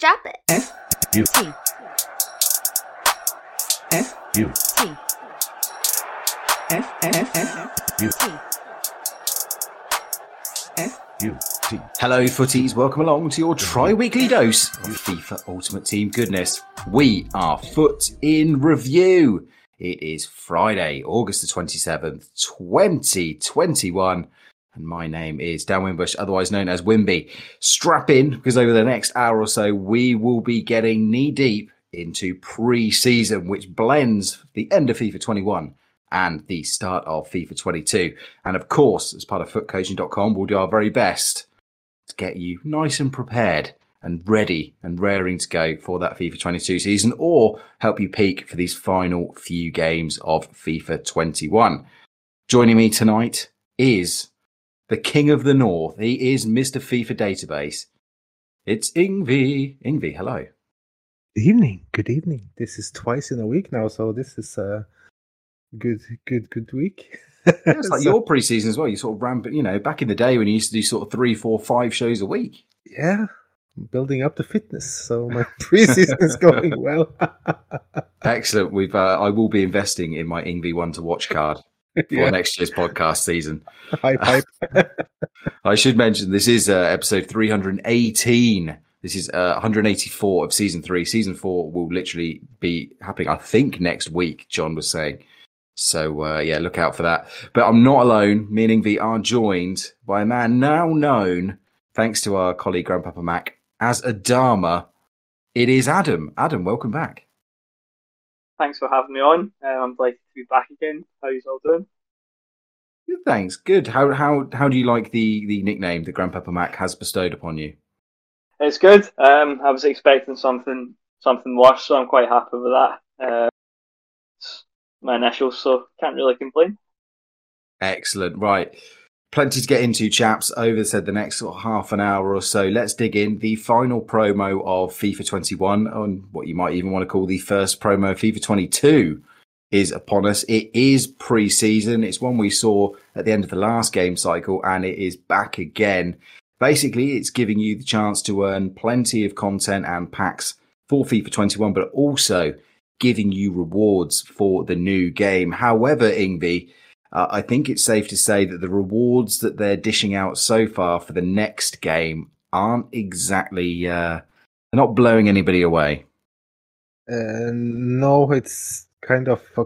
Drop it. F U T F T U F F F U T. F U T. Hello, footies. Welcome along to your tri-weekly dose of FIFA Ultimate Team goodness. We are FUT in Review. It is Friday, August the 27th, 2021. And my name is Dan Wimbush, otherwise known as Wimby. Strap in, because over the next hour or so, we will be getting knee deep into pre-season, which blends the end of FIFA 21 and the start of FIFA 22. And of course, as part of footcoaching.com, we'll do our very best to get you nice and prepared and ready and raring to go for that FIFA 22 season or help you peak for these final few games of FIFA 21. Joining me tonight is the King of the North. He is Mr. FIFA Database. It's Ingvi. Ingvi, hello. Good evening. Good evening. This is twice in a week now, so this is a good, good, good week. Yeah, it's like So- your preseason as well. You sort of ramp, you know, back in the day when you used to do sort of three, four, five shows a week. yeah, building up the fitness, so my preseason is going well. Excellent. We've uh, I will be investing in my Ingvi one to watch card for yeah, next year's podcast season. hype, hype. I should mention this is uh, episode 318. This is uh, 184 of season three. Season four will literally be happening, I think, next week. John was saying. So uh, yeah, look out for that. But I'm not alone. Me and Ingvi are joined by a man now known, thanks to our colleague Grandpapa Mac, as Adama. It is Adam. Adam, welcome back. Thanks for having me on. Uh, I'm delighted to be back again. How you all doing? Good, thanks. Good. How how how do you like the the nickname that Grandpapa Mac has bestowed upon you? It's good. Um, I was expecting something something worse, so I'm quite happy with that. Uh, it's my initials, so can't really complain. Excellent. Right. Plenty to get into, chaps. Over said the next sort of half an hour or so. Let's dig in. The final promo of FIFA 21, on what you might even want to call the first promo of FIFA 22, is upon us. It is pre season. It's one we saw at the end of the last game cycle, and it is back again. Basically, it's giving you the chance to earn plenty of content and packs for FIFA 21, but also giving you rewards for the new game. However, Ingvi, uh, I think it's safe to say that the rewards that they're dishing out so far for the next game aren't exactly uh, they're not blowing anybody away. Uh, no, it's kind of a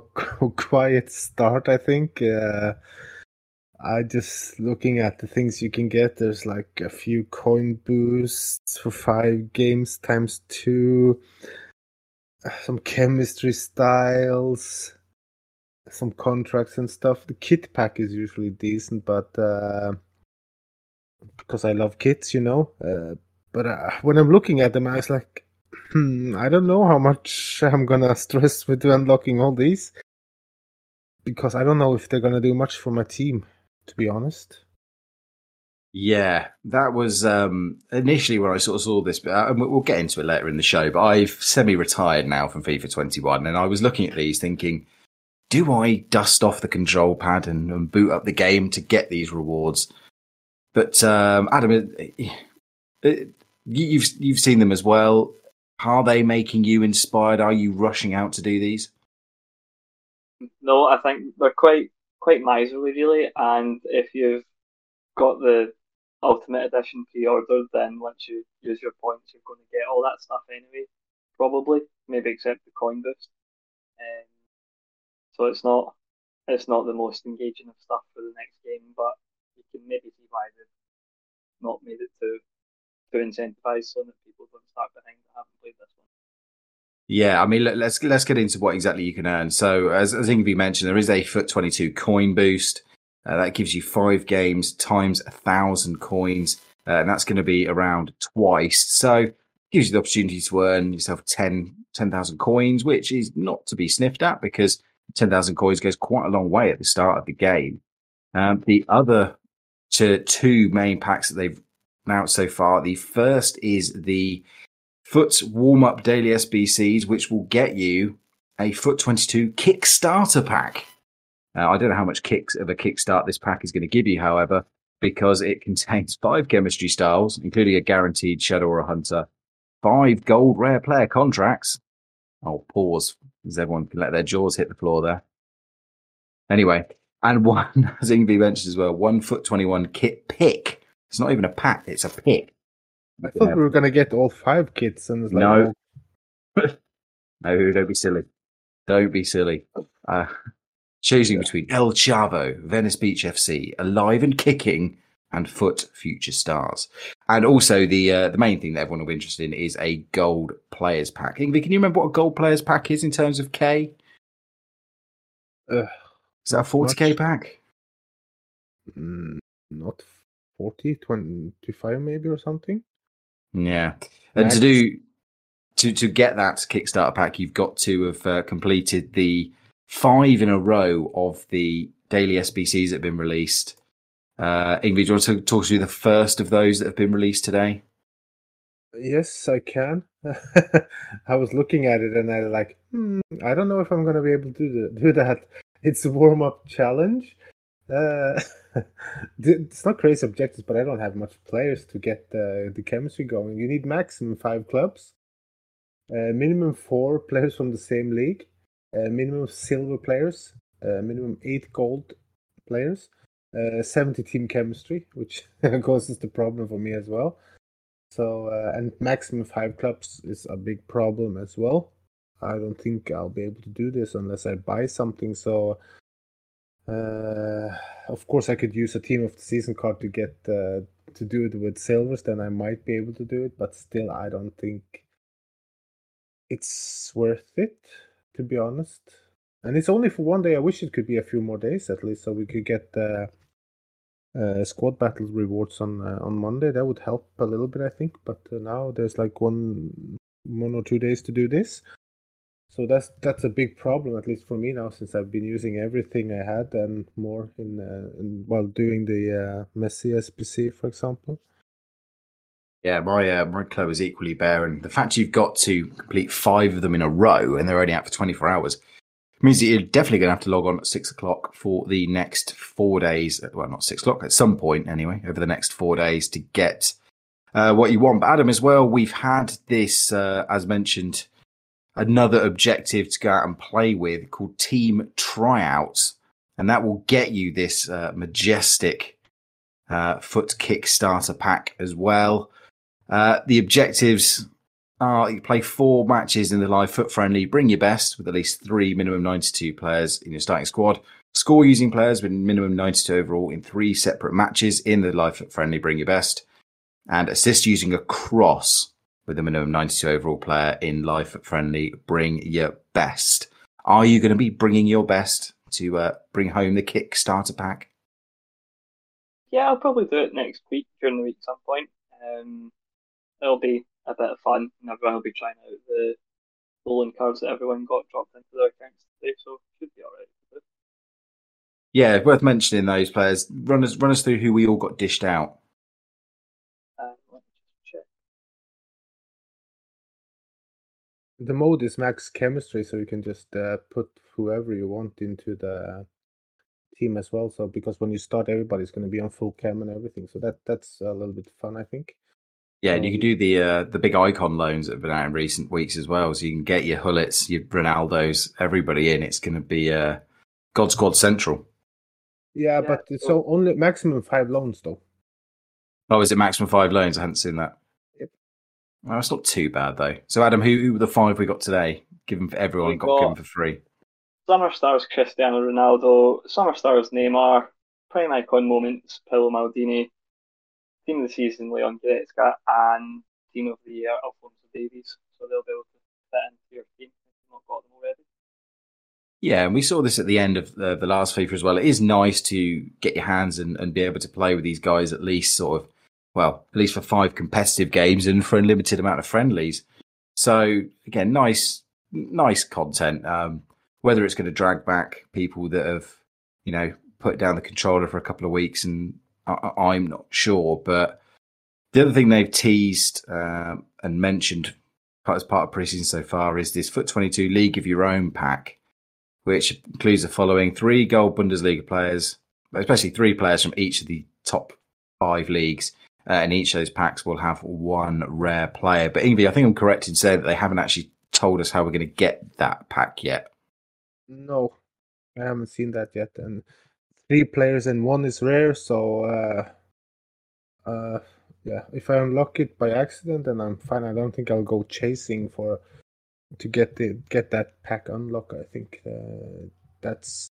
quiet start, I think. Uh, I just looking at the things you can get. There's like a few coin boosts for five games times two, some chemistry styles, some contracts and stuff. The kit pack is usually decent, but uh, because I love kits, you know. Uh, but uh, when I'm looking at them, I was like, I don't know how much I'm gonna stress with unlocking all these because I don't know if they're gonna do much for my team, to be honest. Yeah, that was um, initially when I sort of saw this, but uh, we'll get into it later in the show. But I've semi-retired now from FIFA 21, and I was looking at these thinking, do I dust off the control pad and, and boot up the game to get these rewards? But um, Adam, it, it, you- you've you've seen them as well. Are they making you inspired? Are you rushing out to do these? No, I think they're quite quite miserly, really. And if you've got the Ultimate Edition pre-ordered, then once you use your points, you're going to get all that stuff anyway. Probably, maybe except the coin boost. Um, so it's not it's not the most engaging of stuff for the next game, but you can maybe see why they've not made it to to incentivize so that people don't start behind that haven't played this one. Yeah, I mean, let- let's let's get into what exactly you can earn. So, as as Ingvi mentioned, there is a FUT Twenty Two coin boost uh, that gives you five games times a thousand coins, uh, and that's going to be around twice. So, gives you the opportunity to earn yourself 10 10,000 coins, which is not to be sniffed at because ten thousand coins goes quite a long way at the start of the game. Um, the other to two main packs that they've announced so far. The first is the FUT's Warm Up Daily SBCs, which will get you a Foot 22 Kickstarter pack. Uh, I don't know how much kicks of a kickstart this pack is going to give you, however, because it contains five chemistry styles, including a guaranteed Shadow or a Hunter, five gold rare player contracts. I'll pause because everyone can let their jaws hit the floor there. Anyway, and one, as Ingvi mentioned as well, one FUT 21 kit pick. It's not even a pack, it's a pick. I thought we were gonna get all five kits, and like, No. oh, No, don't be silly. Don't be silly. Uh, choosing between El Chavo, Venice Beach FC, Alive and Kicking, and FUT Future Stars. And also the uh, the main thing that everyone will be interested in is a gold players pack. Ingvi, can you remember what a gold players pack is in terms of K? uh, Is that a 40k much. pack? mm, not 40, 25 maybe or something. Yeah. And to do to to get that Kickstarter pack, you've got to have uh, completed the five in a row of the daily SBCs that have been released. Uh, Ingvi, do you want to talk to the first of those that have been released today? Yes, I can. I was looking at it and I like, hmm, I don't know if I'm gonna be able to do, do that. It's a warm up challenge. Uh, it's not crazy objectives, but I don't have much players to get uh, the chemistry going. You need maximum five clubs, uh, minimum four players from the same league, uh, minimum silver players, uh, minimum eight gold players, uh, 70 team chemistry, which causes the problem for me as well. So and maximum five clubs is a big problem as well. I don't think I'll be able to do this unless I buy something. So uh, of course I could use a team of the season card to get uh, to do it with silvers. Then I might be able to do it, but still I don't think it's worth it to be honest. And it's only for one day. I wish it could be a few more days at least, so we could get the uh, squad battle rewards on uh, on Monday. That would help a little bit, I think. But uh, now there's like one one or two days to do this, so that's that's a big problem, at least for me now, since I've been using everything I had and more in, uh, in while doing the uh, Messi SBC, for example. Yeah, my uh, my club is equally barren. The fact you've got to complete five of them in a row and they're only out for 24 hours means that you're definitely going to have to log on at six o'clock for the next four days. Well, not six o'clock, at some point anyway, over the next four days to get uh, what you want. But Adam, as well, we've had this, uh, as mentioned, another objective to go out and play with called Team Tryouts. And that will get you this uh, majestic uh, FUT Kickstarter pack as well. Uh, the objectives are you play four matches in the live FUT friendly, bring your best with at least three minimum 92 players in your starting squad, score using players with minimum 92 overall in three separate matches in the live FUT friendly, bring your best, and assist using a cross with a minimum 92 overall player in life friendly. bring your best. Are you going to be bringing your best to uh, bring home the Kickstarter pack? Yeah, I'll probably do it next week during the week at some point. Um, it'll be a bit of fun, and everyone will be trying out the Roland cards that everyone got dropped into their accounts today, so should be alright. Yeah, worth mentioning those players. Run us run us through who we all got dished out. Um, let me just check. The mode is max chemistry, so you can just uh, put whoever you want into the team as well. So because when you start, everybody's going to be on full chem and everything. So that that's a little bit fun, I think. Yeah, and you Um, can do the uh, the big icon loans that have been out in recent weeks as well. So you can get your Gullits, your Ronaldos, everybody in. It's going to be uh, God Squad Central. Yeah, Yeah, but it's so- so only maximum five loans though. Oh, is it maximum five loans? I hadn't seen that. Well, it's not too bad though. So Adam, who, who were the five we got today? Given for everyone, We got, got- given for free. Summer Stars Cristiano Ronaldo, Summer Stars Neymar, Prime Icon Moments Paolo Maldini, Team of the Season Leon Goretzka, and Team of the Year Alphonso Davies. So they'll be able to fit into your team if you've not got them already. Yeah, and we saw this at the end of the, the last FIFA as well. It is nice to get your hands and, and be able to play with these guys at least sort of, well, at least for five competitive games and for a limited amount of friendlies. So again, nice, nice content. Um, whether it's going to drag back people that have, you know, put down the controller for a couple of weeks, and I, I'm not sure. But the other thing they've teased um, and mentioned as part of preseason so far is this FUT 22 League of Your Own pack which includes the following three gold Bundesliga players, especially three players from each of the top five leagues, uh, and each of those packs will have one rare player. But Ingvi, I think I'm correct in saying that they haven't actually told us how we're going to get that pack yet. No, I haven't seen that yet. And three players and one is rare, so uh, uh, yeah. If I unlock it by accident, then I'm fine. I don't think I'll go chasing for to get the get that pack unlock. I think uh, that's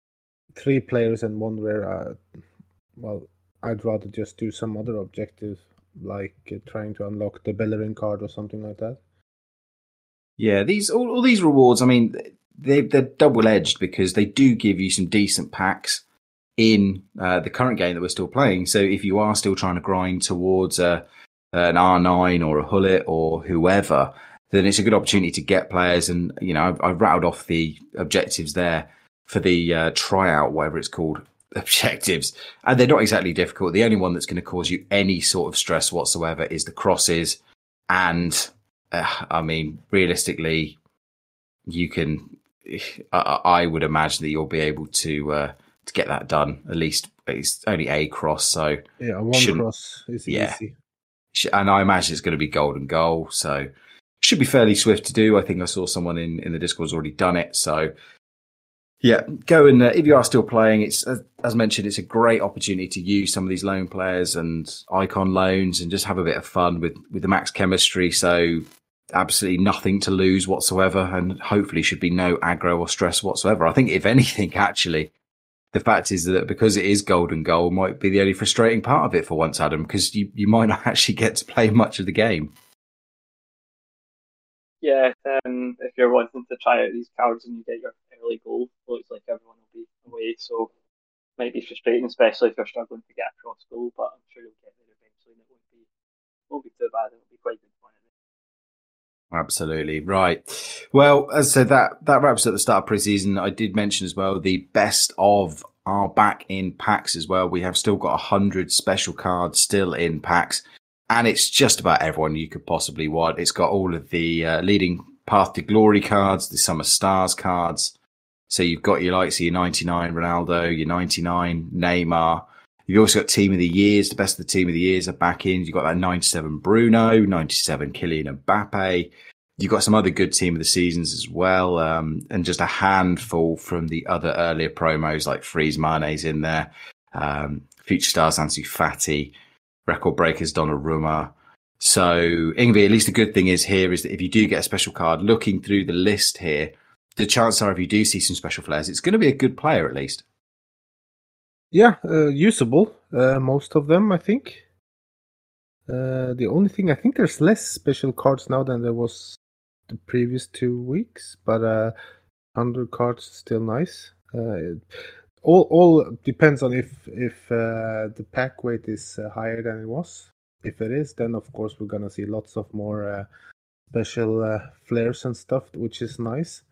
three players and one rare. Uh, well, I'd rather just do some other objective, like uh, trying to unlock the Beleriand card or something like that. Yeah, these all, all these rewards. I mean, they they're double edged because they do give you some decent packs in uh, the current game that we're still playing. So if you are still trying to grind towards a an R9 or a Gullit or whoever, then it's a good opportunity to get players. And you know, I've, I've rattled off the objectives there for the uh, tryout, whatever it's called, objectives, and they're not exactly difficult. The only one that's going to cause you any sort of stress whatsoever is the crosses, and uh, I mean, realistically, you can. I, I, would imagine that you'll be able to uh, to get that done. At least it's only a cross, so yeah, one cross is yeah. easy. And I imagine it's going to be golden goal, so should be fairly swift to do. I think I saw someone in in the Discord's already done it, so yeah, go and uh, if you are still playing, it's uh, as mentioned, it's a great opportunity to use some of these loan players and icon loans and just have a bit of fun with with the max chemistry. So absolutely nothing to lose whatsoever, and hopefully should be no aggro or stress whatsoever. I think if anything, actually, the fact is that because it is golden goal might be the only frustrating part of it for once, Adam, because you you might not actually get to play much of the game. Yeah, um, if you're wanting to try out these cards and you get your early goal, looks like everyone will be away, so might be frustrating, especially if you're struggling to get across goal. But I'm sure you'll get there eventually, and it won't be won't be too bad. It'll be quite good fun. Absolutely right. Well, as I said, that that wraps up the start of preseason. I did mention as well the best of are back in packs as well. We have still got a hundred special cards still in packs and it's just about everyone you could possibly want. It's got all of the uh, leading path to glory cards, the summer stars cards. So you've got your likes of your 99 Ronaldo, your 99 Neymar. You've also got team of the years. The best of the team of the years are back in. You've got that 97 Bruno, 97 Kylian Mbappe. You've got some other good team of the seasons as well, um, and just a handful from the other earlier promos like Freeze Mane's in there, um, Future Stars Ansu Fati record breakers Donnarumma. So, Ingvi, at least the good thing is here is that if you do get a special card, looking through the list here, the chances are if you do see some special flares, it's going to be a good player at least. Yeah, uh, usable. Uh, most of them, I think. Uh, the only thing I think there's less special cards now than there was the previous two weeks, but uh, hundred cards still nice. Uh, all all depends on if if uh, the pack weight is uh, higher than it was. If it is, then of course we're gonna see lots of more uh, special uh, flares and stuff, which is nice.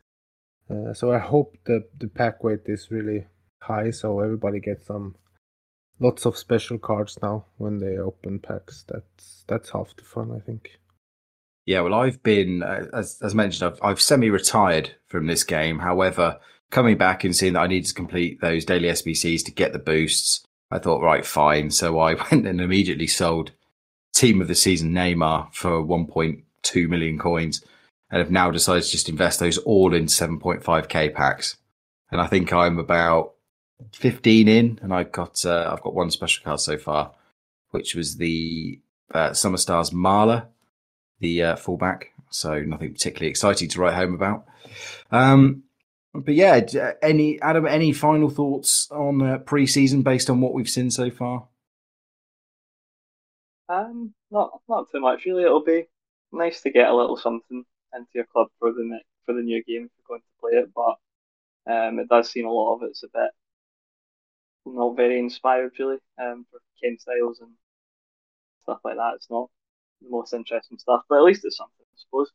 Uh, so I hope the the pack weight is really high, so everybody gets some lots of special cards now when they open packs. That's that's half the fun, I think. Yeah, well, I've been uh, as as mentioned, I've I've semi-retired from this game. However, coming back and seeing that I needed to complete those daily SBCs to get the boosts, I thought, right, fine. So I went and immediately sold team of the season Neymar for 1.2 million coins and have now decided to just invest those all in 7.5k packs. And I think I'm about 15 in and I've got, uh, I've got one special card so far, which was the uh, Summer Stars Marla, the uh, fullback. So nothing particularly exciting to write home about. Um, but yeah, any Adam, any final thoughts on uh, pre-season based on what we've seen so far? Um, not not too much really. It'll be nice to get a little something into your club for the for the new game if you're going to play it, but um, it does seem a lot of it's a bit not very inspired really. Um, for chem styles and stuff like that, it's not the most interesting stuff, but at least it's something, I suppose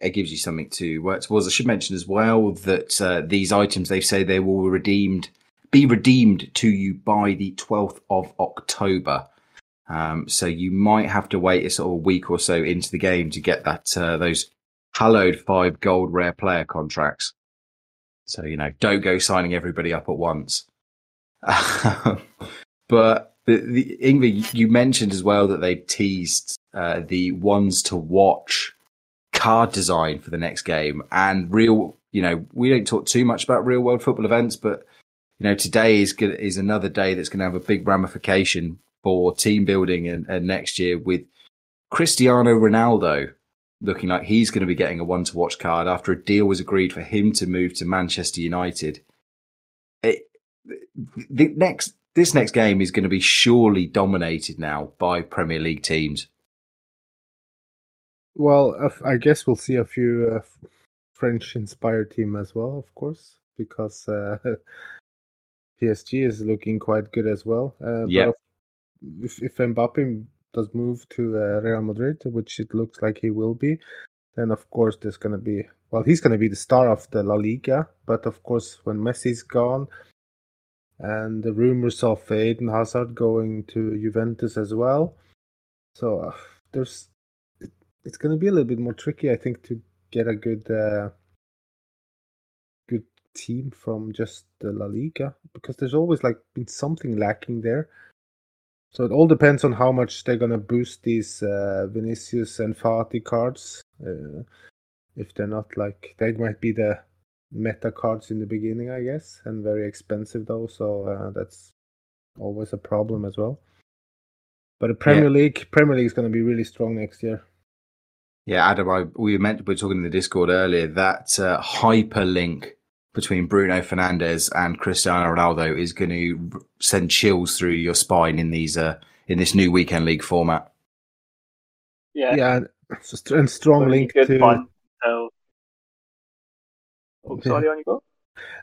it gives you something to work towards. I should mention as well that uh, these items they say they will redeemed be redeemed to you by the 12th of October. Um, so you might have to wait a sort of week or so into the game to get that uh, those hallowed five gold rare player contracts. So you know, don't go signing everybody up at once. but the, the you mentioned as well that they've teased uh, the ones to watch card design for the next game and real. You know, we don't talk too much about real world football events, but you know, today is is another day that's going to have a big ramification for team building and, and next year with Cristiano Ronaldo looking like he's going to be getting a one to watch card after a deal was agreed for him to move to Manchester United. It, the next this next game is going to be surely dominated now by Premier League teams. Well, uh, I guess we'll see a few uh, French-inspired team as well, of course, because uh, PSG is looking quite good as well. Uh, Yeah. If, if Mbappe does move to uh, Real Madrid, which it looks like he will be, then of course there's going to be well, he's going to be the star of the La Liga. But of course, when Messi's gone, and the rumors of Eden Hazard going to Juventus as well, so uh, there's it, it's going to be a little bit more tricky, I think, to get a good. Uh, good team from just the La Liga because there's always like been something lacking there. So it all depends on how much they're gonna boost these uh, Vinicius and Fati cards. Uh, if they're not like they might be the meta cards in the beginning, I guess, and very expensive though. So uh, that's always a problem as well. But the Premier League, Premier League is going to be really strong next year. Yeah, Adam, I, we meant we were talking in the Discord earlier that uh, hyperlink between Bruno Fernandes and Cristiano Ronaldo is going to send chills through your spine in these uh, in this new weekend league format. Yeah, Yeah, and, so- and strong It'll link good to. fun. So, oh, Yeah. sorry, on you go.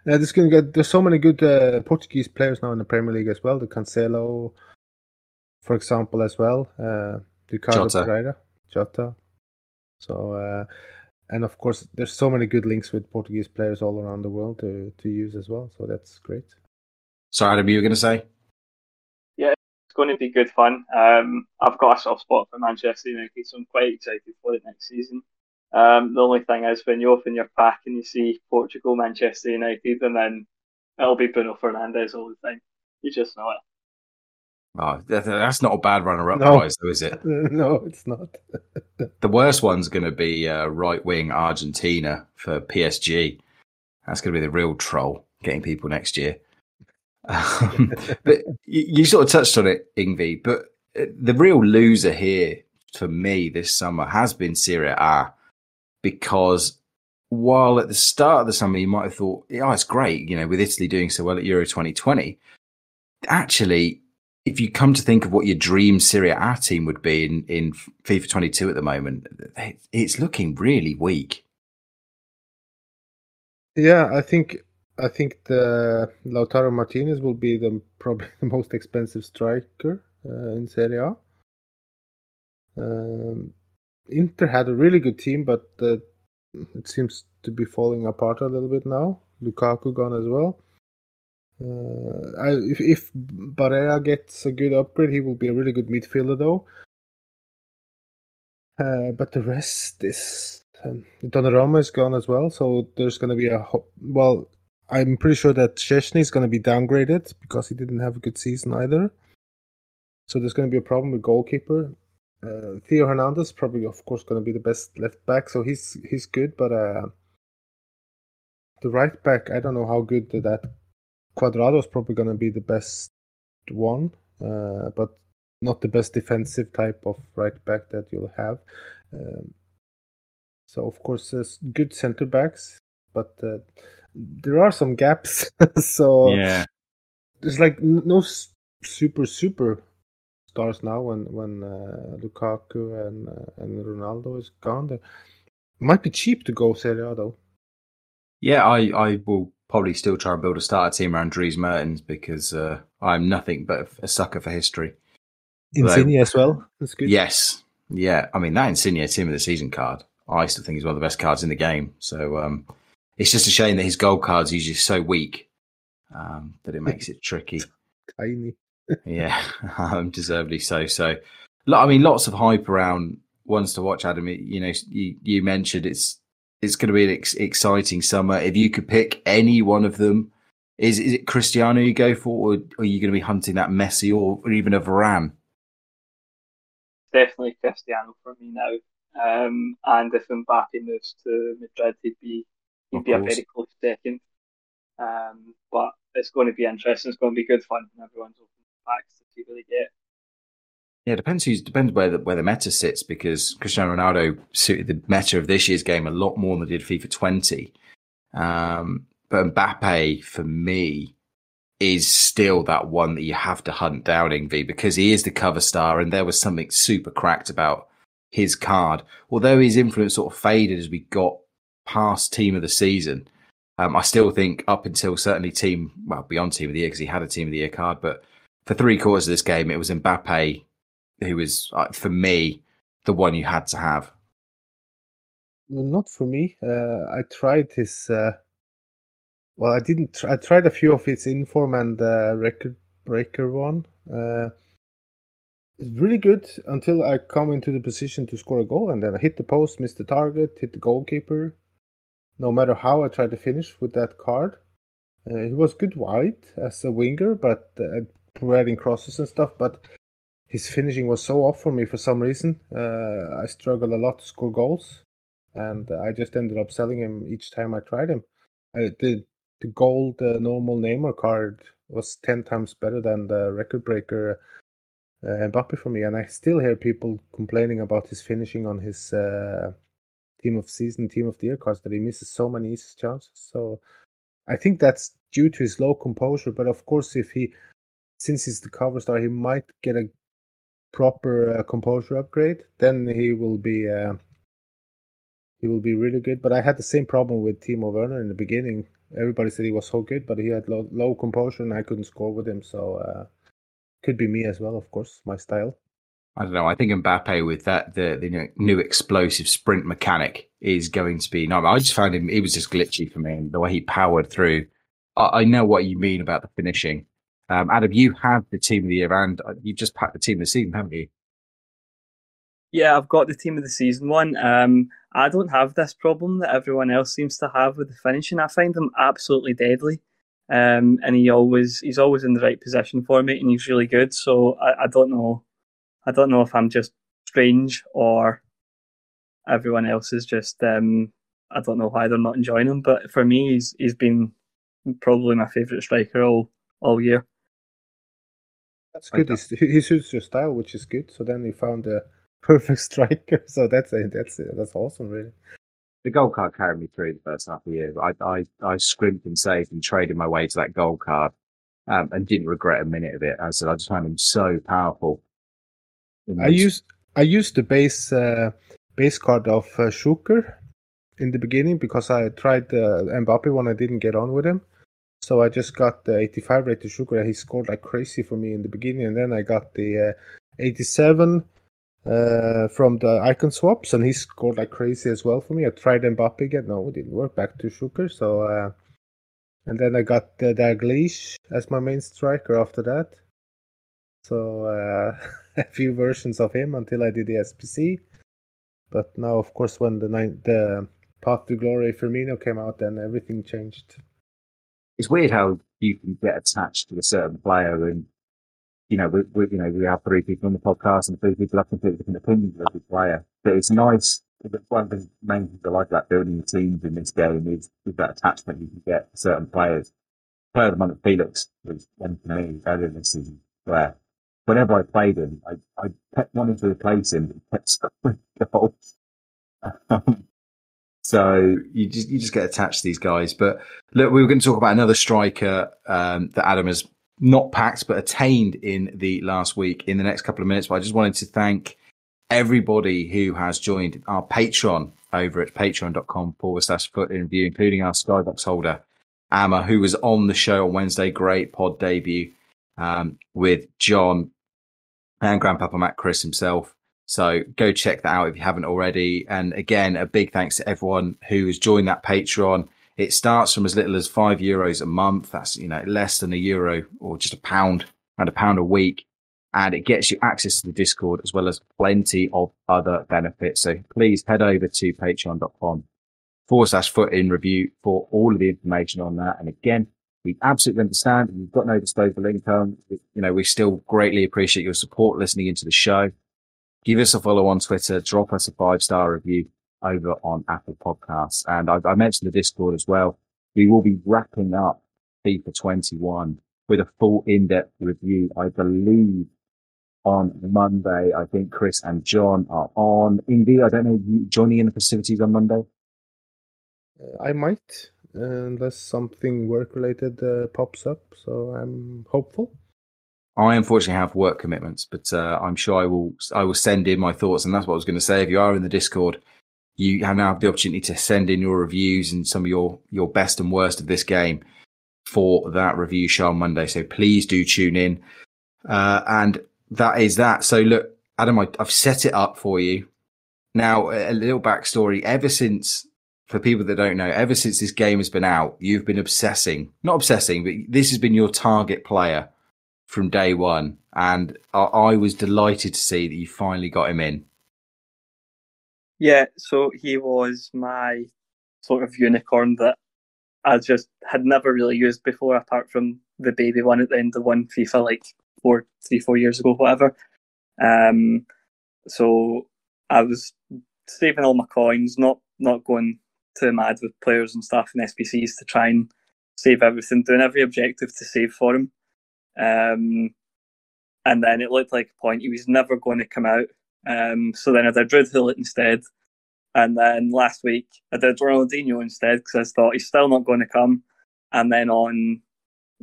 Yeah, this going to get. There's so many good uh, Portuguese players now in the Premier League as well. The Cancelo, for example, as well. Uh, Ricardo Jota. Pereira, Jota. So, uh, and of course, there's so many good links with Portuguese players all around the world to to use as well. So that's great. So, Adam, you were going to say? Yeah, it's going to be good fun. Um, I've got a soft spot for Manchester United, so I'm quite excited for it next season. Um, the only thing is when you open your pack and you see Portugal, Manchester United, and then it'll be Bruno Fernandes all the time. You just know it. Oh, that's not a bad runner-up No. prize, though, is it? no, it's not. The worst one's going to be uh, right-wing Argentina for PSG. That's going to be the real troll, getting people next year. Um, but you, you sort of touched on it, Ingvi. But uh, the real loser here for me this summer has been Serie A, because while at the start of the summer you might have thought, "Oh, it's great," you know, with Italy doing so well at Euro 2020. Actually, if you come to think of what your dream Serie A team would be in, in FIFA 22 at the moment, it's looking really weak. Yeah, I think I think the Lautaro Martinez will be the probably the most expensive striker uh, in Serie A. Um, Inter had a really good team, but uh, it seems to be falling apart a little bit now. Lukaku gone as well. Uh, I, if if Barella gets a good upgrade, he will be a really good midfielder, though. Uh, but the rest is um, Donnarumma is gone as well, so there's going to be a ho- well. I'm pretty sure that Szczesny is going to be downgraded because he didn't have a good season either. So there's going to be a problem with goalkeeper. Uh, Theo Hernandez probably, of course, going to be the best left back, so he's he's good. But uh, the right back, I don't know how good that Cuadrado is probably going to be the best one, uh, but not the best defensive type of right back that you'll have. Um, so of course, there's good center backs, but uh, there are some gaps. so Yeah. there's like no super super stars now when when uh, Lukaku and uh, and Ronaldo is gone. They might be cheap to go Serie A though. Yeah, I, I will probably still try and build a starter team around Dries Mertens because uh, I'm nothing but a sucker for history. Insigne as well. That's good. Yes. Yeah. I mean, that Insigne team of the season card, I still think is one of the best cards in the game. So um, it's just a shame that his gold card's usually so weak um, that it makes it tricky. Tiny. Yeah, um, deservedly so. So, I mean, lots of hype around ones to watch. Adam, you know, you, you mentioned it's it's going to be an ex- exciting summer. If you could pick any one of them Is is it Cristiano you go for, or are you going to be hunting that Messi or, or even a Varane? Definitely Cristiano for me now. Um, and if Mbappe moves to Madrid, he'd be he'd Of be a very close second. Um, but it's going to be interesting. It's going to be good fun when everyone's open packs to see what they get. Yeah, it depends who's depends where the where the meta sits because Cristiano Ronaldo suited the meta of this year's game a lot more than did FIFA 20. Um, but Mbappe for me is still that one that you have to hunt down in V because he is the cover star and there was something super cracked about his card. Although his influence sort of faded as we got past team of the season, um, I still think up until certainly team well beyond team of the year because he had a team of the year card, but for three quarters of this game it was Mbappe who was uh, for me the one you had to have. Not for me. Uh, I tried his. Uh, well, I didn't. Tr- I tried a few of his inform and uh, record breaker one. Uh, it's really good until I come into the position to score a goal, and then I hit the post, miss the target, hit the goalkeeper. No matter how I tried to finish with that card, uh, he was good wide as a winger, but uh, providing crosses and stuff. But his finishing was so off for me for some reason. Uh, I struggled a lot to score goals and I just ended up selling him each time I tried him. Uh, the the gold uh, normal Neymar card was ten times better than the record breaker uh, Mbappe for me, and I still hear people complaining about his finishing on his uh, team of season, team of the year cards that he misses so many easy chances. So I think that's due to his low composure. But of course, if he since he's the cover star, he might get a proper uh, composure upgrade. Then he will be. Uh, he will be really good. But I had the same problem with Timo Werner in the beginning. Everybody said he was so good, but he had low, low composure and I couldn't score with him. So uh, could be me as well, of course, my style. I don't know. I think Mbappe with that the the new- explosive sprint mechanic is going to be. No, I just found him. He was just glitchy for me, and the way he powered through. I, I know what you mean about the finishing. Um, Adam, you have the team of the year, and uh, you've just packed the team of the season, haven't you? Yeah, I've got the team of the season one. Um, I don't have this problem that everyone else seems to have with the finishing. I find him absolutely deadly, um, and he always he's always in the right position for me, and he's really good. So I, I don't know, I don't know if I'm just strange or everyone else is just um, I don't know why they're not enjoying him. But for me, he's he's been probably my favourite striker all all year. That's Like good. He's, he suits your style, which is good. So then he found a perfect striker. So that's a, that's a, that's awesome, really. The gold card carried me through the first half of the year. I I, I scrimped and saved and traded my way to that gold card, um, and didn't regret a minute of it. I said I just found him so powerful. I used I used the base uh, base card of uh, Suker in the beginning because I tried the Mbappe one. I didn't get on with him, so I just got the 85 rated Suker. He scored like crazy for me in the beginning, and then I got the uh, 87 uh, from the icon swaps, and he scored like crazy as well for me. I tried Mbappe again. No, it didn't work. Back to Suker. So, uh, and then I got the Dalglish as my main striker after that. So uh, a few versions of him until I did the SBC. But now, of course, when the nine, the Path to Glory Firmino came out, then everything changed. It's weird how you can get attached to a certain player and you know we, we you know we have three people on the podcast and three people have completely different opinions of every player. But it's nice one of the main things I like about building teams in this game is, is that attachment you can get to certain players. Player of the month Felix was one for me earlier this season where whenever I played him I, I kept wanting to replace him but he kept scoring goals. Um, so you just you just get attached to these guys but Look, we were going to talk about another striker um, that Adam has not packed but attained in the last week in the next couple of minutes. But I just wanted to thank everybody who has joined our Patreon over at patreon.com forward slash foot in review, including our Skybox holder, Amma, who was on the show on Wednesday. Great pod debut um, with John and Grandpapa Matt Chris himself. So go check that out if you haven't already. And again, a big thanks to everyone who has joined that Patreon. It starts from as little as five euros a month. That's, you know, less than a euro or just a pound, around a pound a week. And it gets you access to the Discord as well as plenty of other benefits. So please head over to patreon.com forward slash foot in review for all of the information on that. And again, We absolutely understand. You've got no disposable income. You know, we still greatly appreciate your support listening into the show. Give us a follow on Twitter. Drop us a five star review over on Apple Podcasts. And I, I mentioned the Discord as well. We will be wrapping up FIFA 21 with a full in-depth review, I believe, on Monday. I think Chris and John are on. Indy, I don't know, joining in the facilities on Monday? Uh, I might, unless something work-related uh, pops up. So I'm hopeful. I unfortunately have work commitments, but uh, I'm sure I will. I will send in my thoughts, and that's what I was going to say. If you are in the Discord, you have now have the opportunity to send in your reviews and some of your your best and worst of this game for that review show on Monday. So please do tune in. Uh, and that is that. So look, Adam, I, have set it up for you. Now, a little backstory. Ever since, for people that don't know, ever since this game has been out, you've been obsessing, not obsessing, but this has been your target player from day one. And I, I was delighted to see that you finally got him in. Yeah, so he was my sort of unicorn that I just had never really used before, apart from the baby one at the end of one FIFA like four, three, four years ago, whatever. Um, so I was saving all my coins, not not going too mad with players and stuff and SBCs to try and save everything, doing every objective to save for him. Um, and then it looked like a point he was never going to come out. Um, so then I did Druid instead. And then last week I did Ronaldinho instead because I thought he's still not going to come. And then on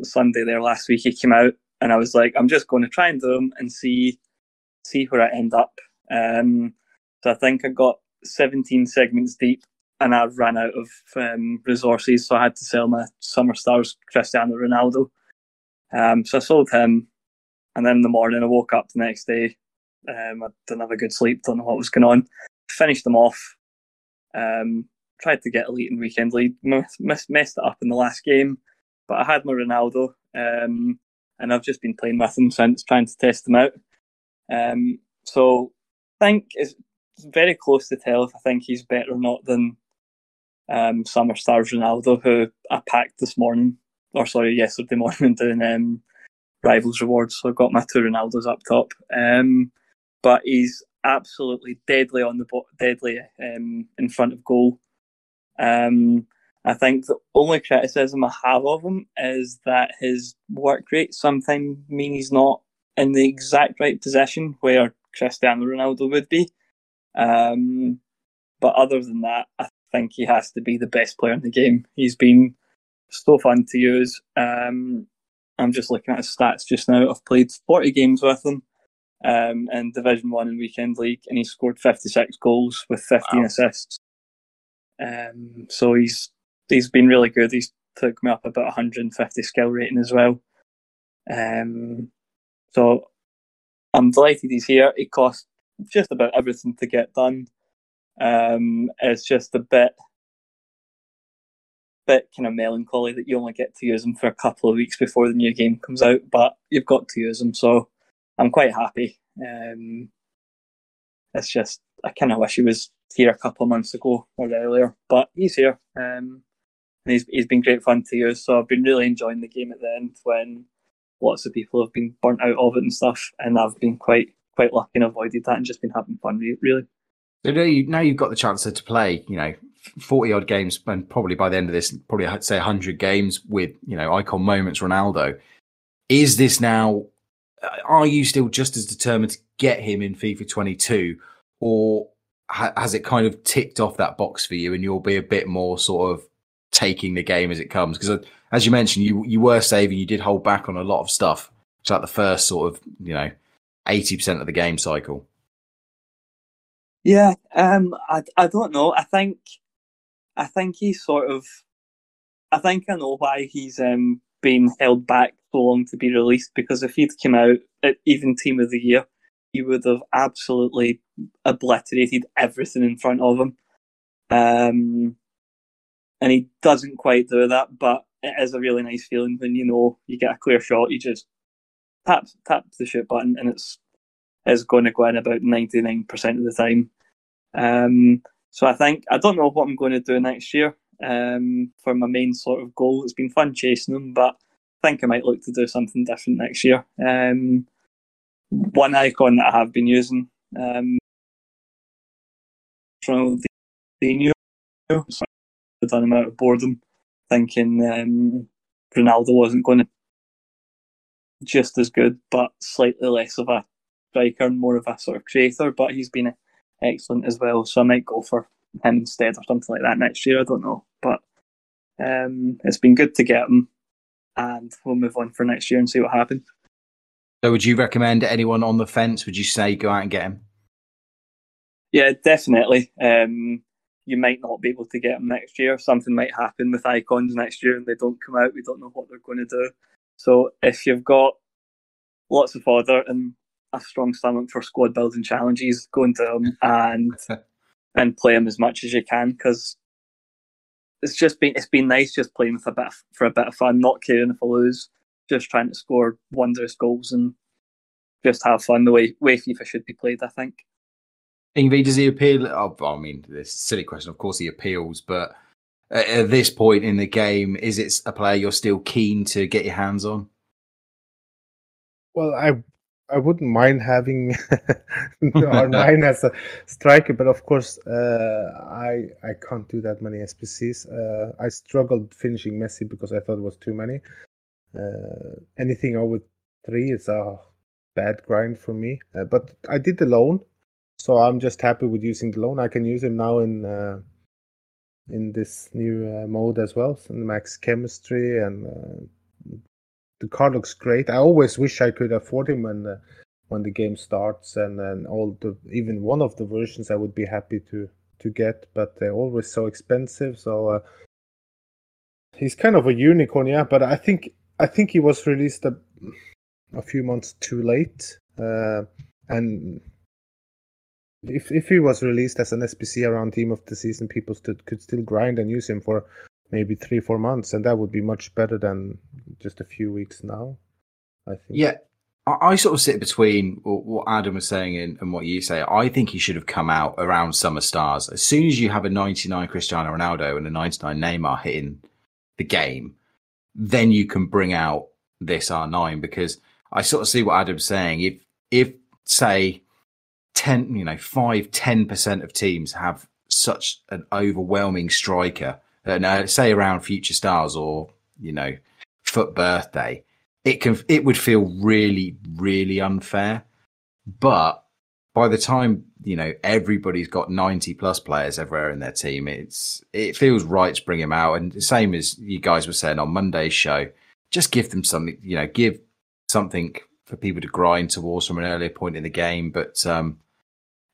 Sunday there last week he came out and I was like, I'm just going to try and do him and see see where I end up. Um, so I think I got 17 segments deep and I ran out of um, resources, so I had to sell my summer stars Cristiano Ronaldo. Um, so I sold him, and then in the morning I woke up the next day. Um, I didn't have a good sleep, don't know what was going on. Finished them off. Um, tried to get elite and weekend league, messed, messed it up in the last game, but I had my Ronaldo, um, and I've just been playing with him since, trying to test him out. Um, so I think it's very close to tell if I think he's better or not than um, Summer Stars Ronaldo, who I packed this morning, or sorry, yesterday morning doing um, Rivals Rewards. So I got my two Ronaldos up top. Um, but he's absolutely deadly on the bo- deadly um, in front of goal. Um, I think the only criticism I have of him is that his work rate sometimes mean he's not in the exact right position where Cristiano Ronaldo would be. Um, but other than that, I think he has to be the best player in the game. He's been so fun to use. Um, I'm just looking at his stats just now. I've played 40 games with him um, in Division One and Weekend League, and he scored 56 goals with 15 wow. assists. Um, so he's he's been really good. He's took me up about 150 skill rating as well. Um, so I'm delighted he's here. It costs just about everything to get done. Um, it's just a bit bit kind of melancholy that you only get to use them for a couple of weeks before the new game comes out, but you've got to use them. So I'm quite happy. Um, it's just I kind of wish he was here a couple of months ago or earlier, but he's here. Um, and he's he's been great fun to use. So I've been really enjoying the game at the end when lots of people have been burnt out of it and stuff, and I've been quite quite lucky and avoided that and just been having fun really. So now, you, now you've got the chance to play, you know, forty odd games, and probably by the end of this, probably I'd say hundred games with you know icon moments Ronaldo. Is this now uh, are you still just as determined to get him in FIFA 22, or ha- has it kind of ticked off that box for you, and you'll be a bit more sort of taking the game as it comes? Because uh, as you mentioned, you you were saving, you did hold back on a lot of stuff. It's like the first sort of you know eighty percent of the game cycle. Yeah, um, I I don't know. I think I think he's sort of. I think I know why he's um been held back so long to be released because if he'd come out at even Team of the Year, he would have absolutely obliterated everything in front of him. Um, and he doesn't quite do that, but it is a really nice feeling when you know you get a clear shot. You just tap tap the shoot button, and it's is going to go in about ninety nine percent of the time. Um, so I think I don't know what I'm going to do next year. um, for my main sort of goal. It's been fun chasing them, but I think I might look to do something different next year. Um, one icon that I have been using um, Ronaldinho, so I've done him out of boredom, thinking um, Ronaldo wasn't going to just as good, but slightly less of a striker and more of a sort of creator. But he's been excellent as well, so I might go for him instead or something like that next year. I don't know, but um, it's been good to get him, and we'll move on for next year and see what happens. So, would you recommend anyone on the fence? Would you say go out and get him? Yeah, definitely. Um, you might not be able to get them next year. Something might happen with icons next year and they don't come out. We don't know what they're going to do. So if you've got lots of fodder and a strong stomach for squad building challenges, go into them and and play them as much as you can because it's just been it's been nice just playing with a bit of, for a bit of fun, not caring if I lose, just trying to score wondrous goals and just have fun the way way FIFA should be played. I think. Ingvi, does he appeal? Oh, I mean, this silly question. Of course, he appeals, but at this point in the game, is it a player you're still keen to get your hands on? Well, I I wouldn't mind having R9 as a striker, but of course, uh, I I can't do that many SBCs. Uh, I struggled finishing Messi because I thought it was too many. Uh, anything over three is a bad grind for me. Uh, but I did the loan, so I'm just happy with using the loan. I can use him now in uh, in this new uh, mode as well, so max chemistry, and uh, the card looks great. I always wish I could afford him when uh, when the game starts, and then all the even one of the versions I would be happy to to get, but they're always so expensive. So uh, he's kind of a unicorn, yeah. But I think I think he was released a, a few months too late, uh, and if if he was released as an SBC around team of the season, people stood, could still grind and use him for maybe three four months, and that would be much better than just a few weeks now. I think. Yeah, I, sort of sit between what Adam was saying and, and, what you say. I think he should have come out around summer stars. As soon as you have a 99 Cristiano Ronaldo and a 99 Neymar hitting the game, then you can bring out this R9 because I sort of see what Adam's saying. If if say 10, you know, 5, 10% of teams have such an overwhelming striker, uh, say around future stars or, you know, FUT birthday, it can, it would feel really, really unfair. But by the time, you know, everybody's got 90 plus players everywhere in their team, it's, it feels right to bring them out. And the same as you guys were saying on Monday's show, just give them something, you know, give something for people to grind towards from an earlier point in the game. But um,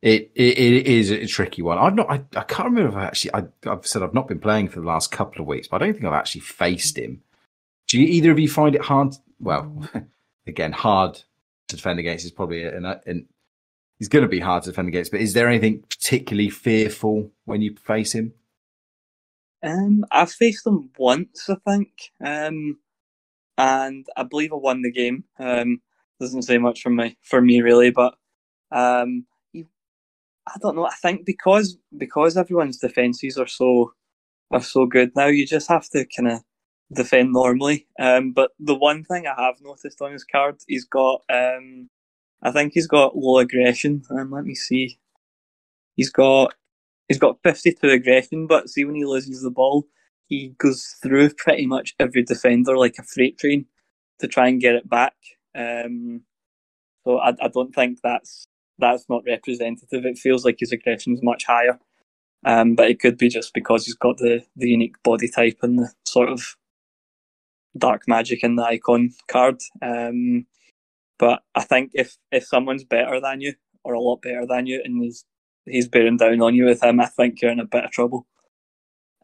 it, it, it is a tricky one. I've not. I, I can't remember if I actually. I, have said I've not been playing for the last couple of weeks, but I don't think I've actually faced him. Do you, either of you find it hard? Well, again, hard to defend against is probably an, an he's going to be hard to defend against. But is there anything particularly fearful when you face him? Um, I've faced him once, I think, um, and I believe I won the game. Um, doesn't say much for me for me really, but um, I don't know. I think because because everyone's defenses are so are so good now, you just have to kind of defend normally. Um, but the one thing I have noticed on his card, he's got um, I think he's got low aggression. Um, let me see. He's got he's got fifty two aggression, but see when he loses the ball, he goes through pretty much every defender like a freight train to try and get it back. Um, so I, I don't think that's that's not representative. It feels like his aggression is much higher. Um, but it could be just because he's got the, the unique body type and the sort of dark magic in the icon card. Um, but I think if, if someone's better than you or a lot better than you and he's he's bearing down on you with him, I think you're in a bit of trouble.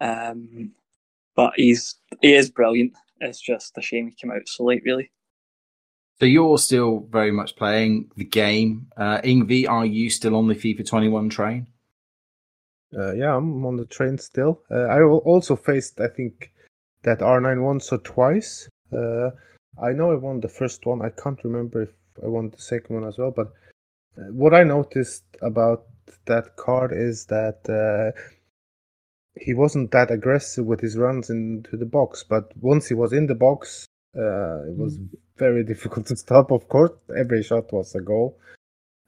Um, but he's he is brilliant. It's just a shame he came out so late, really. So you're still very much playing the game. Uh, Ingvi, are you still on the FIFA 21 train? Uh, yeah, I'm on the train still. Uh, I also faced, I think, that R9 once or twice. Uh, I know I won the first one. I can't remember if I won the second one as well. But uh, what I noticed about that card is that uh, he wasn't that aggressive with his runs into the box, but once he was in the box, uh, it was very difficult to stop. Of course, every shot was a goal.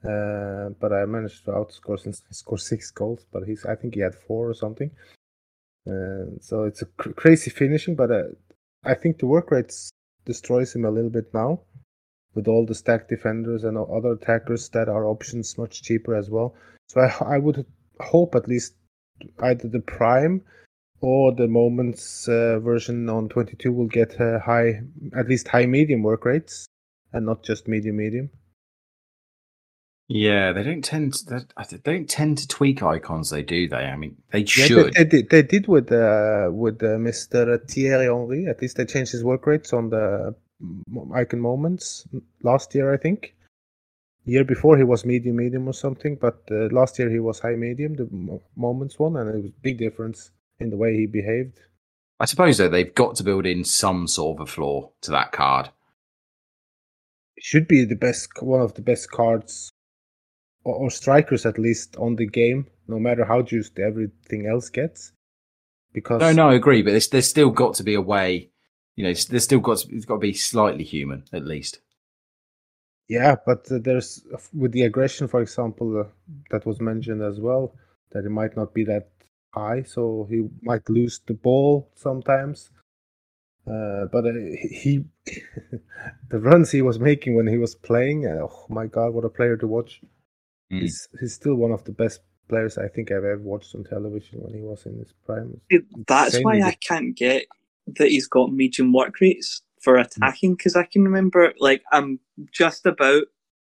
Uh, but I managed to outscore since I scored six goals, but he's I think he had four or something. Uh, so it's a cr- crazy finishing, but uh, I think the work rate destroys him a little bit now, with all the stacked defenders and other attackers that are options much cheaper as well. So I, I would hope at least either the prime or the moments uh, version on 22 will get uh, high, at least high medium work rates, and not just medium medium. Yeah, they don't tend to, they don't tend to tweak icons. They do they? I mean, they Yeah, should. they, they, did, they did with uh, with uh, Mr. Thierry Henry. At least they changed his work rates on the icon moments last year, I think. Year before he was medium medium or something, but uh, last year he was high medium, the moments one, and it was big difference in the way he behaved. I suppose though they've got to build in some sort of a flaw to that card. should be the best one of the best cards or, or strikers at least on the game no matter how juiced everything else gets because No, no, I agree, but there's there's still got to be a way. You know, there's still got to, it's got to be slightly human at least. yeah but there's with the aggression for example uh, that was mentioned as well that it might not be that high so he might lose the ball sometimes uh, but uh, he the runs he was making when he was playing uh, oh my god what a player to watch Mm. he's he's still one of the best players I think I've ever watched on television when he was in his prime. See, That's Insanely why I can't get that he's got medium work rates for attacking because I can remember, like, I'm just about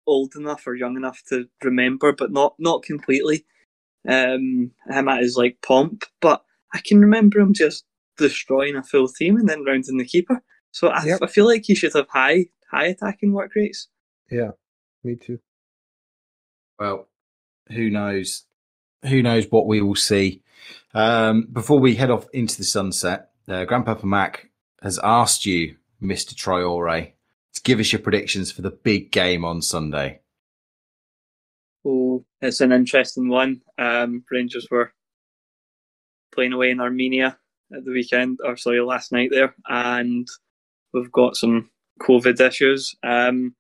old enough or young enough to remember, but not not completely. Um, him at his like pomp, but I can remember him just destroying a full team and then rounding the keeper. So I, Yep. I feel like he should have high high attacking work rates. Yeah, me too. Well, who knows? Who knows what we will see? Um, before we head off into the sunset, uh, Grandpapa Mac has asked you, Mister Traore, to give us your predictions for the big game on Sunday. Oh, it's an interesting one. Um, Rangers were playing away in Armenia at the weekend, or sorry, last night there, and we've got some COVID issues. Um,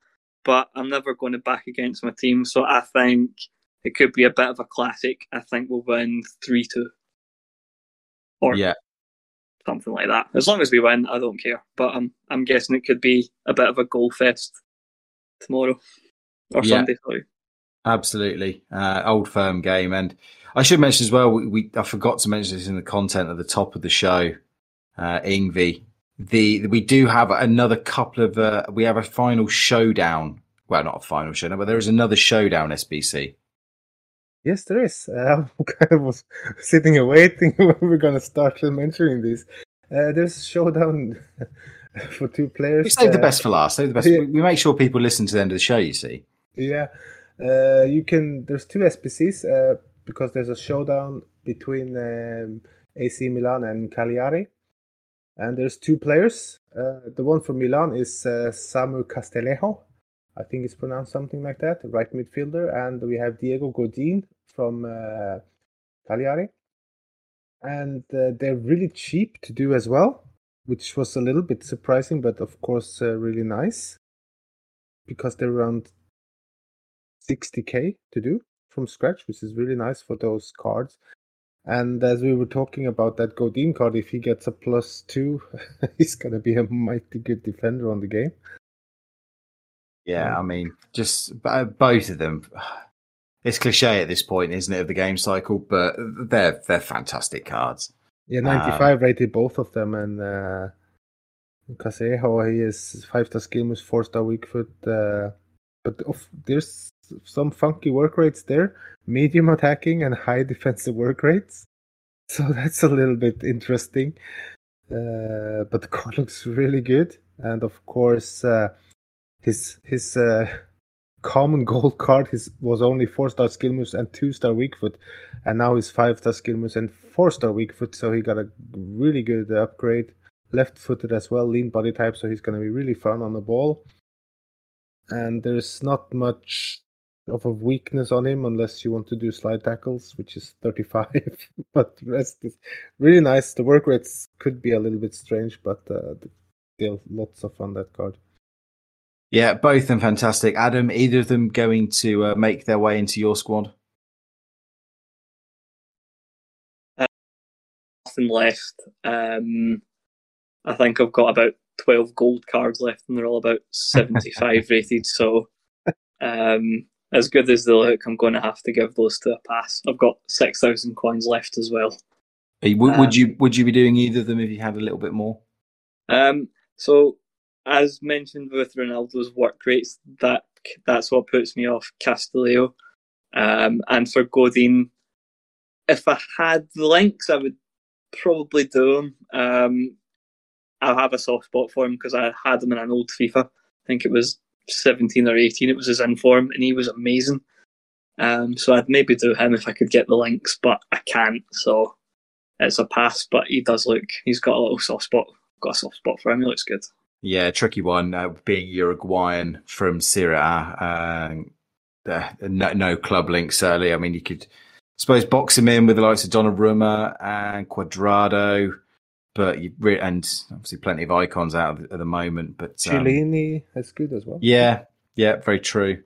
but I'm never going to back against my team, so I think it could be a bit of a classic. I think we'll win three two, or Yeah, something like that. As long as we win, I don't care. But I'm I'm guessing it could be a bit of a goal fest tomorrow or Yeah. Sunday. Sorry. Absolutely. Uh, old firm game, and I should mention as well. We, we I forgot to mention this in the content at the top of the show. Uh, Ingvi, the we do have another couple of uh, we have a final showdown. Well, not a final showdown, but there is another showdown. SBC. Yes, there is. Uh, I kind of was sitting and waiting when we are going to start mentioning this. Uh, there's a showdown for two players. We save the uh, best for last. Save the best. yeah. We make sure people listen to the end of the show. You see. Yeah, uh, you can. There's two SBCs uh, because there's a showdown between um, AC Milan and Cagliari, and there's two players. Uh, the one from Milan is uh, Samu Castillejo, I think it's pronounced something like that, right midfielder, and we have Diego Godin from uh, Cagliari, and uh, they're really cheap to do as well, which was a little bit surprising, but of course really nice because they're around 60k to do from scratch, which is really nice for those cards. And as we were talking about that Godin card, if he gets a plus two, he's gonna be a mighty good defender on the game. Yeah, Yeah. I mean, just uh, both of them. It's cliche at this point, isn't it, of the game cycle? But they're they're fantastic cards. Yeah, 95 rated both of them, and uh, Castillejo, he is five star skill moves, four star weak foot. Uh, but of, there's some funky work rates there, medium attacking and high defensive work rates. So that's a little bit interesting. Uh, but the card looks really good, and of course, uh, his his uh, common gold card his was only four star skill moves and two star weak foot, and now he's five star skill moves and four star weak foot. So he got a really good upgrade. Left footed as well, lean body type, so he's going to be really fun on the ball. And there's not much of a weakness on him unless you want to do slide tackles, which is 35. but the rest is really nice. The work rates could be a little bit strange, but uh, still lots of fun that card. Yeah, both them fantastic. Adam, either of them going to uh, make their way into your squad? Nothing left. Um, I think I've got about 12 gold cards left, and they're all about 75 rated. So, um, as good as they look, I'm going to have to give those to a pass. I've got 6,000 coins left as well. Would, would Um, you would you be doing either of them if you had a little bit more? Um, so, as mentioned with Ronaldo's work rates, that that's what puts me off Castillo. Um, and for Godin, if I had the links, I would probably do him. Um, I have a soft spot for him because I had him in an old FIFA. I think it was 17 or 18. It was his inform, and he was amazing. Um, so I'd maybe do him if I could get the links, but I can't. So it's a pass. But he does look. He's got a little soft spot. Got a soft spot for him. He looks good. Yeah, tricky one. Uh, being Uruguayan from Serie A, uh, no, no club links. early. I mean, you could suppose box him in with the likes of Donnarumma and Cuadrado, but you re- and obviously plenty of icons out at the moment. But um, Chiellini is good as well. Yeah, yeah, very true.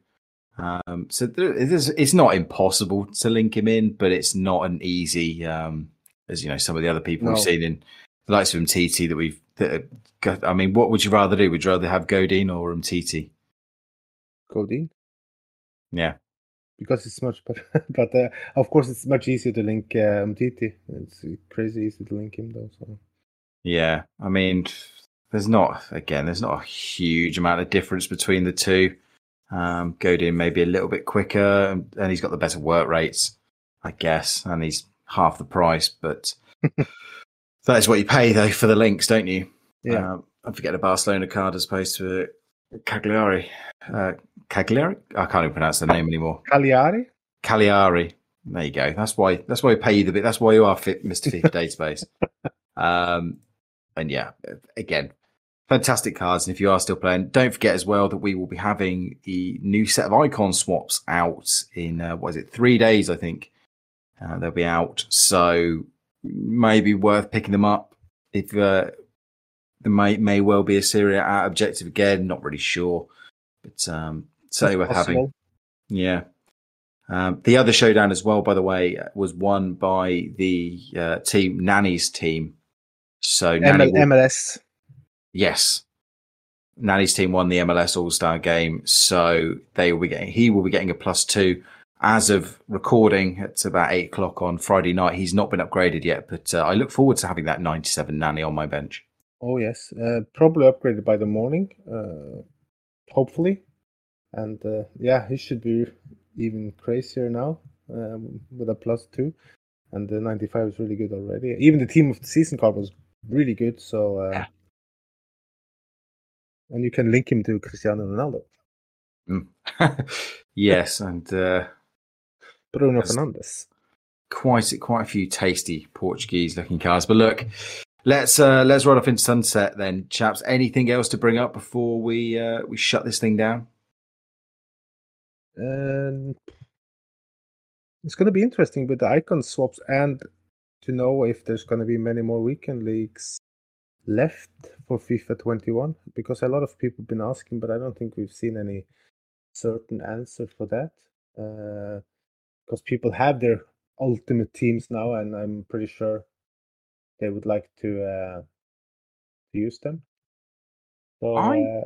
Um, so there, it is, it's not impossible to link him in, but it's not an easy, um, as you know, some of the other people we've seen in the likes of Umtiti that we've. That I mean, what would you rather do? Would you rather have Godin or Umtiti? Godin. Yeah, because it's much better. but uh, of course, it's much easier to link uh. It's crazy easy to link him though. So yeah. I mean, there's not again, there's not a huge amount of difference between the two. Um, Godin maybe a little bit quicker, and and he's got the better work rates, I guess, and he's half the price. But that is what you pay though for the links, don't you? yeah, Um, I forget a Barcelona card as opposed to Cagliari. Uh, Cagliari? I can't even pronounce the name anymore. Cagliari. Cagliari. There you go. That's why. That's why we pay you the bit. That's why you are fit, Mister FIFA Database. Um, and yeah, again, fantastic cards. And if you are still playing, don't forget as well that we will be having the new set of icon swaps out in uh, what is it? Three days, I think. Uh, they'll be out, so maybe worth picking them up. If uh, there may may well be a Syria out objective again, not really sure, but um, certainly worth having. Yeah. Um, the other showdown as well, by the way, was won by the uh, team Nani's team. So will- MLS. yes, Nani's team won the MLS All Star game, so they will be getting. He will be getting a plus two as of recording. It's about eight o'clock on Friday night. He's not been upgraded yet, but uh, I look forward to having that ninety-seven Nani on my bench. Oh yes, uh, probably upgraded by the morning. Uh, hopefully, and uh, yeah, he should be even crazier now um, with a plus two. And the 95 is really good already. Even the team of the season card was really good. So, uh, Yeah. and you can link him to Cristiano Ronaldo, yes, and uh, Bruno Fernandes. quite quite a few tasty Portuguese looking cars. But look, let's uh, let's run off into sunset then, chaps. Anything else to bring up before we uh, we shut this thing down? And it's going to be interesting with the icon swaps and to know if there's going to be many more weekend leagues left for FIFA 21 because a lot of people have been asking, but I don't think we've seen any certain answer for that. Uh, because people have their ultimate teams now, and I'm pretty sure they would like to uh, use them. So I- uh,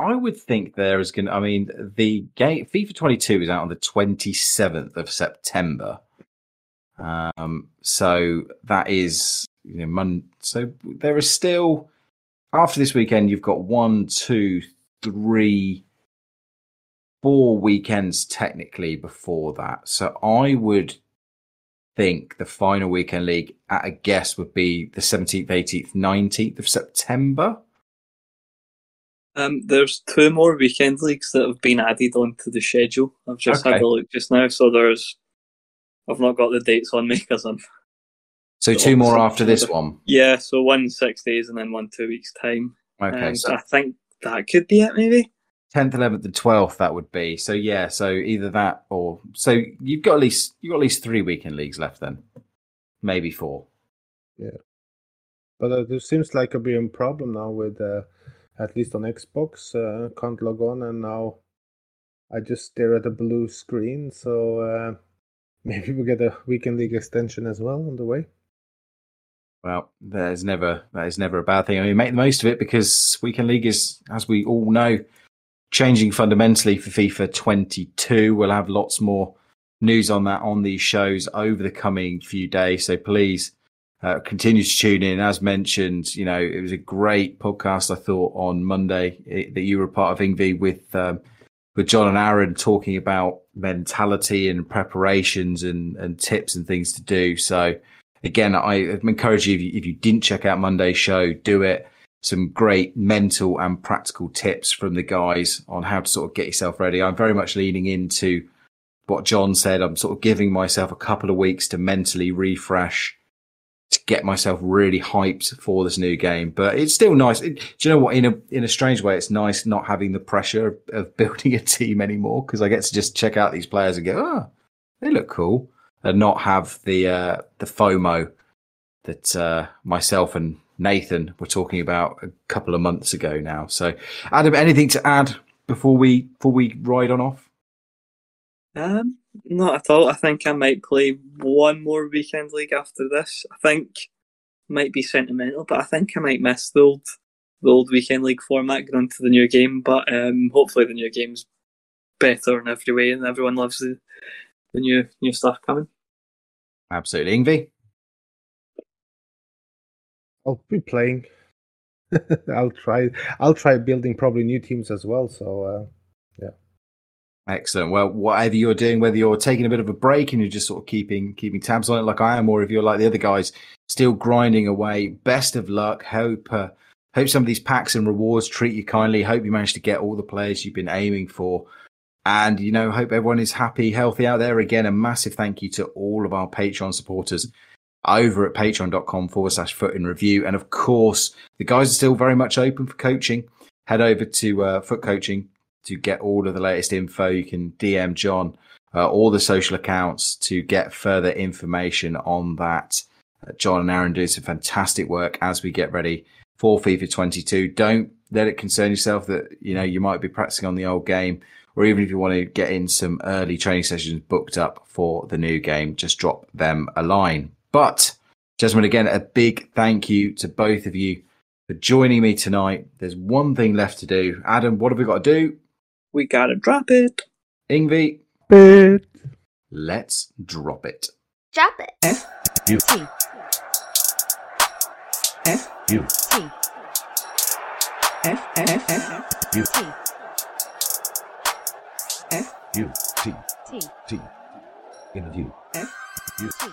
I would think there is going to, I mean, the game, FIFA 22 is out on the 27th of September. Um, so that is, you know, mon- so there is still, after this weekend, you've got one, two, three, four weekends technically before that. So I would think the final weekend league at a guess would be the 17th, 18th, 19th of September. Um, there's two more weekend leagues that have been added onto the schedule. I've just Okay. had a look just now, so there's. I've not got the dates on me because I'm. So So two more after this one. Yeah, so one six days and then one two weeks time. Okay, Um, so I think that could be it, maybe. 10th, 11th, and 12th. That would be so. Yeah, so either that or so you've got at least you've got at least three weekend leagues left. Then maybe four. yeah But uh, there seems like a big problem now with, uh, at least on Xbox, uh, can't log on, and now I just stare at a blue screen. So uh, maybe we'll get a weekend league extension as well on the way. Well, there's never that is never a bad thing. I mean, make the most of it because weekend league is, as we all know, changing fundamentally for FIFA 22. We'll have lots more news on that on these shows over the coming few days. So please uh, continue to tune in. As mentioned, you know, it was a great podcast, I thought, on Monday it, that you were part of Ingvi with, um, with John and Aaron talking about mentality and preparations and, and tips and things to do. So again, I encourage you if, you, if you didn't check out Monday's show, do it. Some great mental and practical tips from the guys on how to sort of get yourself ready. I'm very much leaning into what John said. I'm sort of giving myself a couple of weeks to mentally refresh, to get myself really hyped for this new game. But it's still nice. It, do you know what? In a in a strange way, it's nice not having the pressure of, of building a team anymore because I get to just check out these players and go, oh, they look cool, and not have the uh, the FOMO that uh, myself and Nathan were talking about a couple of months ago now. So, Adam, anything to add before we before we ride on off? Um, not at all. I think I might play one more weekend league after this. I think might be sentimental, but I think I might miss the old the old weekend league format going into the new game. But um, hopefully the new game's better in every way, and everyone loves the the new new stuff coming. Absolutely, Ingvi. I'll be playing. I'll try. I'll try building probably new teams as well. So uh, Excellent. Well, whatever you're doing, whether you're taking a bit of a break and you're just sort of keeping keeping tabs on it, like I am, or if you're like the other guys, still grinding away. Best of luck. Hope uh, hope some of these packs and rewards treat you kindly. Hope you manage to get all the players you've been aiming for, and you know, hope everyone is happy, healthy out there. Again, a massive thank you to all of our Patreon supporters over at patreon.com forward slash FUT in Review. And of course, the guys are still very much open for coaching. Head over to uh, FUT coaching to get all of the latest info. You can DM John uh, all the social accounts to get further information on that. Uh, John and Aaron do some fantastic work as we get ready for FIFA 22. Don't let it concern yourself that you know you might be practicing on the old game, or even if you want to get in some early training sessions booked up for the new game, just drop them a line. But, gentlemen, again, a big thank you to both of you for joining me tonight. There's one thing left to do. Adam, what have we got to do? We gotta drop it. Ingvi, bit. let's drop it. Drop it. You. T. You. T. You. T. You. T. T. T. Interview. You. T.